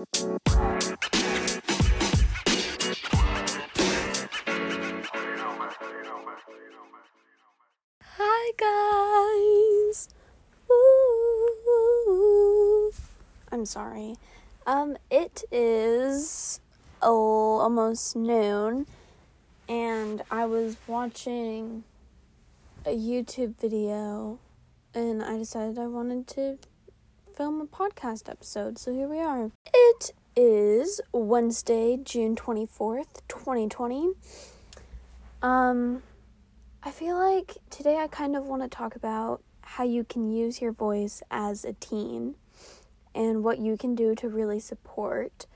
Hi guys. Ooh. I'm sorry. Um it is almost noon and I was watching a YouTube video and I decided I wanted to film a podcast episode. So here we are. It is Wednesday, June 24th, 2020. Um I feel like today I kind of want to talk about how you can use your voice as a teen and what you can do to really support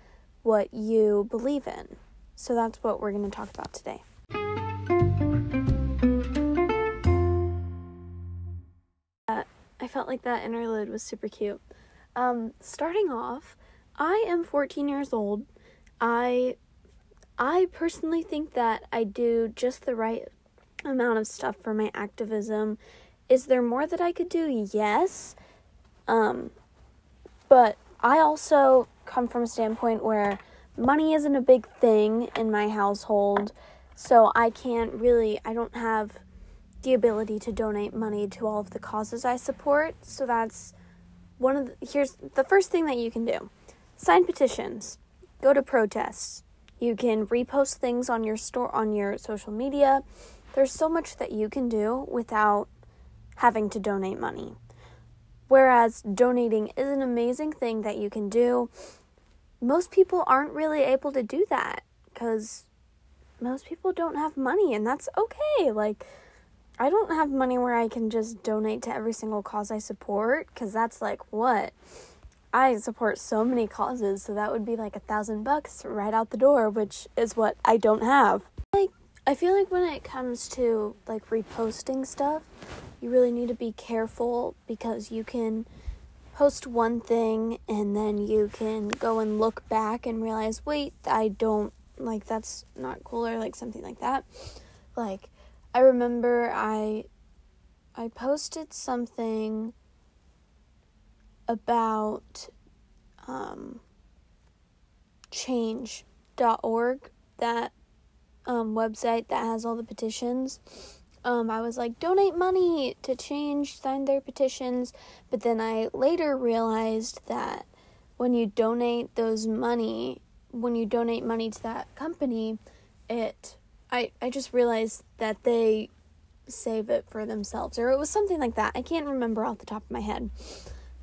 what you believe in. So that's what we're going to talk about today. Uh, I felt like that interlude was super cute. Um, starting off, I am 14 years old. I I personally think that I do just the right amount of stuff for my activism. Is there more that I could do? Yes. Um, but I also come from a standpoint where money isn't a big thing in my household, so I can't really, I don't have the ability to donate money to all of the causes I support. So that's one of the, here's the first thing that you can do sign petitions, go to protests. You can repost things on your store on your social media. There's so much that you can do without having to donate money. Whereas donating is an amazing thing that you can do. Most people aren't really able to do that because most people don't have money, and that's okay. Like, I don't have money where I can just donate to every single cause I support because that's like what? I support so many causes, so that would be like a thousand bucks right out the door, which is what I don't have. Like, I feel like when it comes to like reposting stuff, you really need to be careful because you can post one thing and then you can go and look back and realize, wait, I don't like that's not cool or like something like that. Like I remember I I posted something about um change.org that um, website that has all the petitions. Um, I was like, donate money to change, sign their petitions. But then I later realized that when you donate those money, when you donate money to that company, it, I, I just realized that they save it for themselves or it was something like that. I can't remember off the top of my head,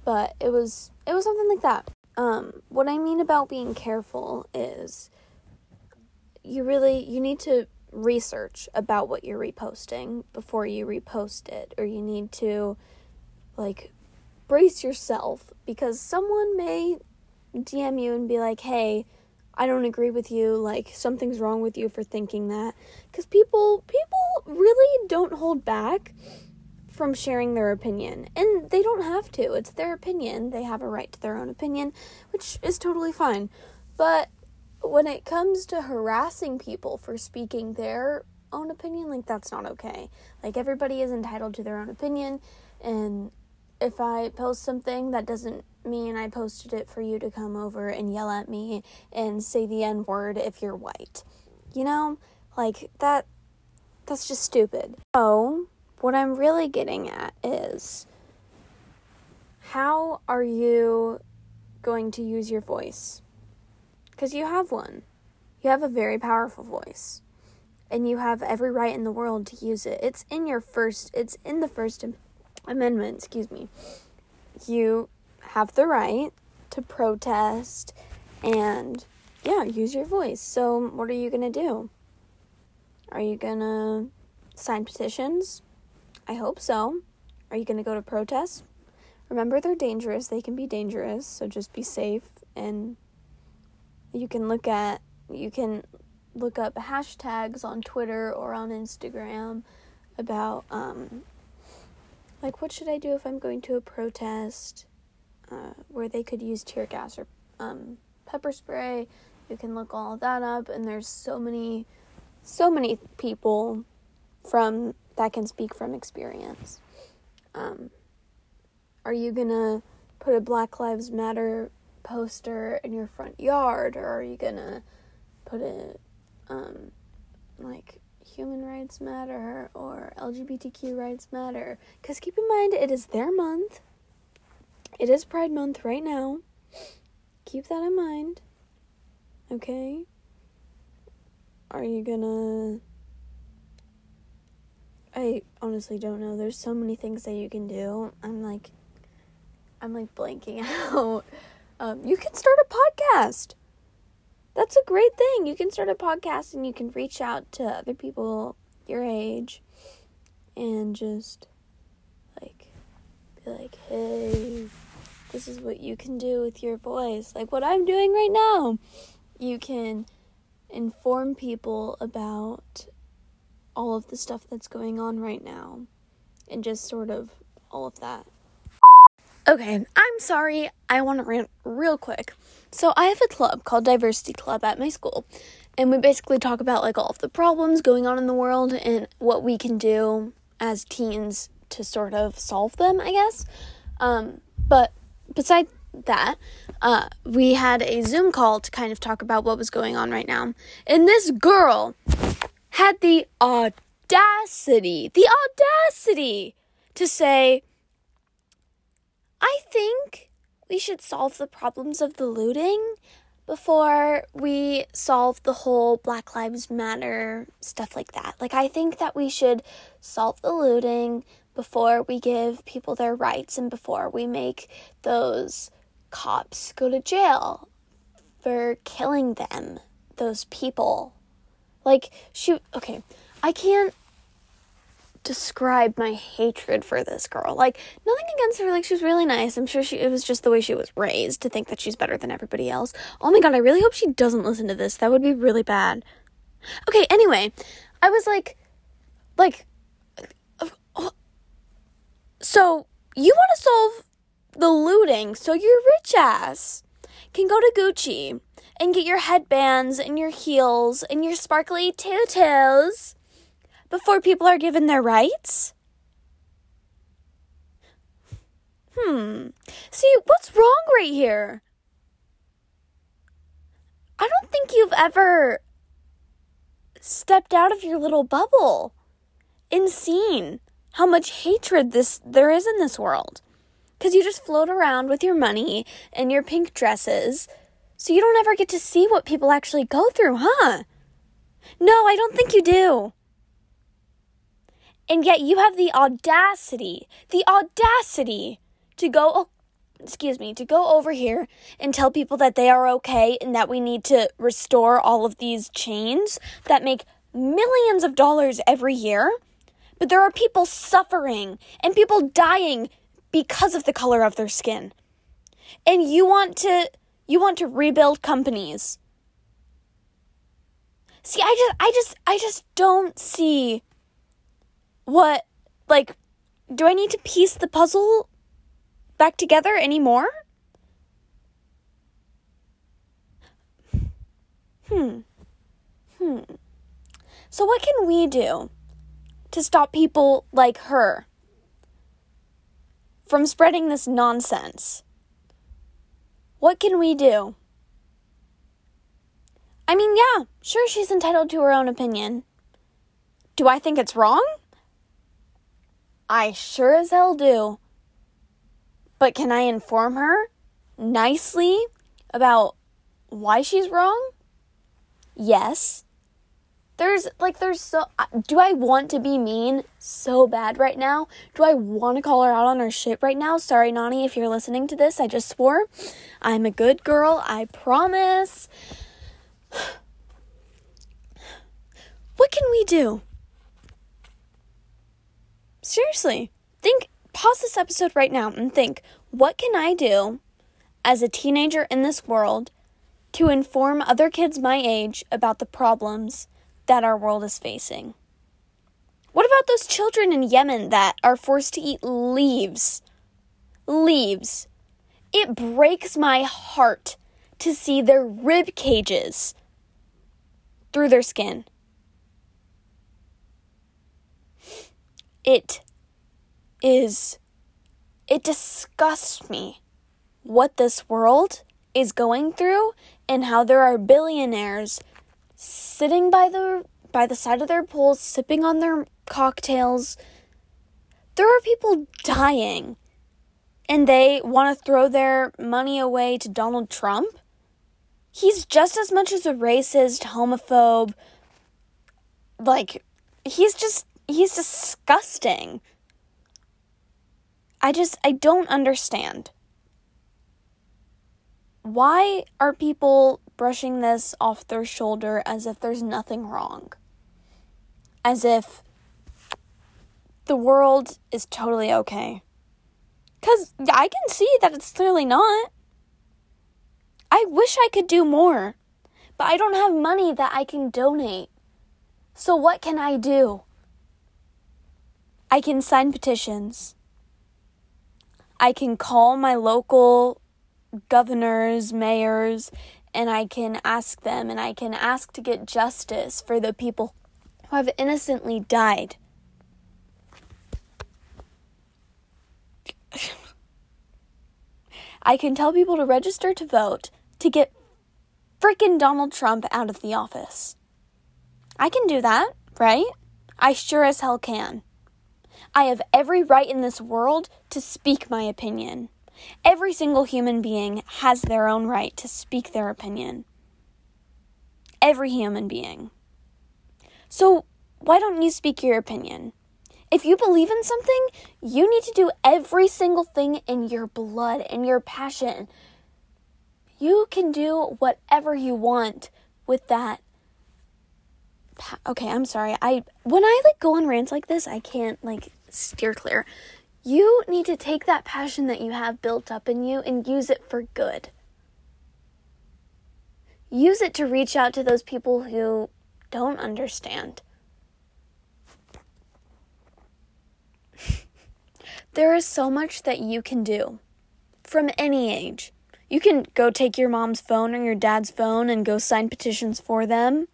but it was, it was something like that. Um, what I mean about being careful is you really you need to research about what you're reposting before you repost it or you need to like brace yourself because someone may DM you and be like, "Hey, I don't agree with you. Like something's wrong with you for thinking that." Cuz people people really don't hold back from sharing their opinion. And they don't have to. It's their opinion. They have a right to their own opinion, which is totally fine. But when it comes to harassing people for speaking their own opinion, like that's not okay. Like everybody is entitled to their own opinion, and if I post something that doesn't mean I posted it for you to come over and yell at me and say the N word if you're white. You know? Like that that's just stupid. So, what I'm really getting at is how are you going to use your voice? Because you have one. You have a very powerful voice. And you have every right in the world to use it. It's in your first, it's in the First Amendment, excuse me. You have the right to protest and, yeah, use your voice. So, what are you going to do? Are you going to sign petitions? I hope so. Are you going to go to protests? Remember, they're dangerous. They can be dangerous. So, just be safe and you can look at you can look up hashtags on Twitter or on Instagram about um, like what should I do if I'm going to a protest uh, where they could use tear gas or um, pepper spray. You can look all that up, and there's so many, so many people from that can speak from experience. Um, are you gonna put a Black Lives Matter poster in your front yard or are you gonna put it um like human rights matter or lgbtq rights matter because keep in mind it is their month it is pride month right now. Keep that in mind. Okay? Are you gonna i honestly don't know. There's so many things that you can do. I'm like i'm like blanking out. Um, you can start a podcast. That's a great thing. You can start a podcast and you can reach out to other people your age and just be like, hey, this is what you can do with your voice. Like what I'm doing right now. You can inform people about all of the stuff that's going on right now and just sort of all of that. Okay, I'm sorry. I want to rant real quick. So, I have a club called Diversity Club at my school, and we basically talk about like all of the problems going on in the world and what we can do as teens to sort of solve them, I guess. Um, but besides that, uh, we had a Zoom call to kind of talk about what was going on right now. And this girl had the audacity, the audacity to say, I think we should solve the problems of the looting before we solve the whole Black Lives Matter stuff like that. Like, I think that we should solve the looting before we give people their rights and before we make those cops go to jail for killing them, those people. Like, she, okay, I can't describe my hatred for this girl. Like nothing against her, like she's really nice. I'm sure she it was just the way she was raised to think that she's better than everybody else. Oh my god, I really hope she doesn't listen to this. That would be really bad. Okay, anyway, I was like like so you want to solve the looting so your rich ass can go to Gucci and get your headbands and your heels and your sparkly tutus before people are given their rights? Hmm. See, what's wrong right here? I don't think you've ever stepped out of your little bubble and seen how much hatred this there is in this world. Cuz you just float around with your money and your pink dresses, so you don't ever get to see what people actually go through, huh? No, I don't think you do. And yet you have the audacity, the audacity to go, oh, excuse me, to go over here and tell people that they are okay and that we need to restore all of these chains that make millions of dollars every year. But there are people suffering and people dying because of the color of their skin. And you want to you want to rebuild companies. See, I just I just I just don't see what, like, do I need to piece the puzzle back together anymore? Hmm. Hmm. So, what can we do to stop people like her from spreading this nonsense? What can we do? I mean, yeah, sure, she's entitled to her own opinion. Do I think it's wrong? I sure as hell do. But can I inform her nicely about why she's wrong? Yes. There's like, there's so. Do I want to be mean so bad right now? Do I want to call her out on her shit right now? Sorry, Nani, if you're listening to this, I just swore. I'm a good girl, I promise. What can we do? seriously, think, pause this episode right now and think what can I do as a teenager in this world to inform other kids my age about the problems that our world is facing? What about those children in Yemen that are forced to eat leaves? Leaves. It breaks my heart to see their rib cages through their skin. it is, it disgusts me what this world is going through and how there are billionaires sitting by the by the side of their pools sipping on their cocktails. There are people dying and they want to throw their money away to Donald Trump. He's just as much as a racist, homophobe. Like he's just he's disgusting. I just I don't understand. Why are people brushing this off their shoulder as if there's nothing wrong? As if the world is totally okay. Because I can see that it's clearly not. I wish I could do more, but I don't have money that I can donate. So, what can I do? I can sign petitions. I can call my local governors, mayors, and I can ask them and I can ask to get justice for the people who have innocently died. I can tell people to register to vote to get frickin' Donald Trump out of the office. I can do that, right? I sure as hell can. I have every right in this world to speak my opinion. Every single human being has their own right to speak their opinion. Every human being. So, why don't you speak your opinion? If you believe in something, you need to do every single thing in your blood, in your passion. You can do whatever you want with that. Okay, I'm sorry. I when I like go on rants like this, I can't like steer clear. You need to take that passion that you have built up in you and use it for good. Use it to reach out to those people who don't understand. there is so much that you can do from any age. You can go take your mom's phone or your dad's phone and go sign petitions for them.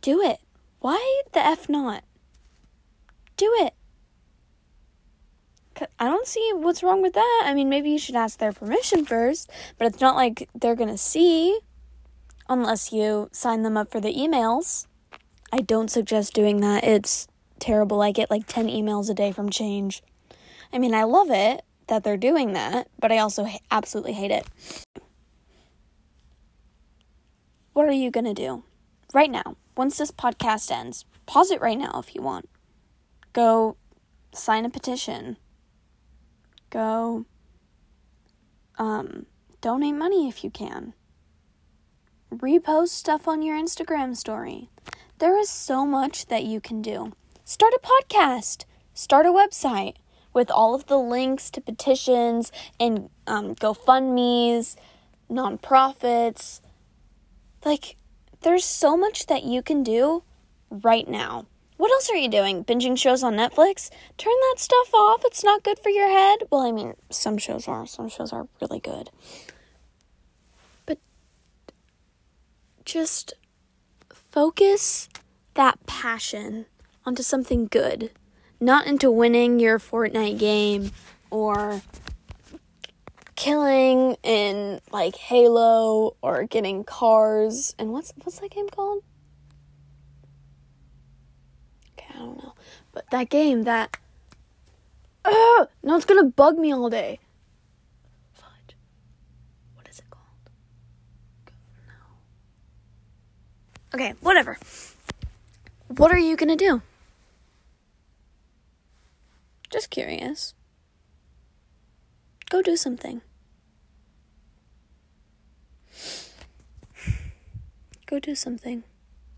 Do it. Why the F not? Do it. I don't see what's wrong with that. I mean, maybe you should ask their permission first, but it's not like they're going to see unless you sign them up for the emails. I don't suggest doing that. It's terrible. I get like 10 emails a day from Change. I mean, I love it that they're doing that, but I also ha- absolutely hate it. What are you going to do right now? Once this podcast ends, pause it right now if you want. Go sign a petition go um, donate money if you can. Repost stuff on your Instagram story. There is so much that you can do. Start a podcast, start a website with all of the links to petitions and um, GoFundMe's, nonprofits. Like, there's so much that you can do right now. What else are you doing? Binging shows on Netflix? Turn that stuff off. It's not good for your head. Well, I mean, some shows are. Some shows are really good. But just focus that passion onto something good, not into winning your Fortnite game or killing in like Halo or getting cars and what's what's that game called? I don't know. But that game, that. Ugh! Now it's gonna bug me all day. Fudge. What is it called? No. Okay, whatever. What are you gonna do? Just curious. Go do something. Go do something.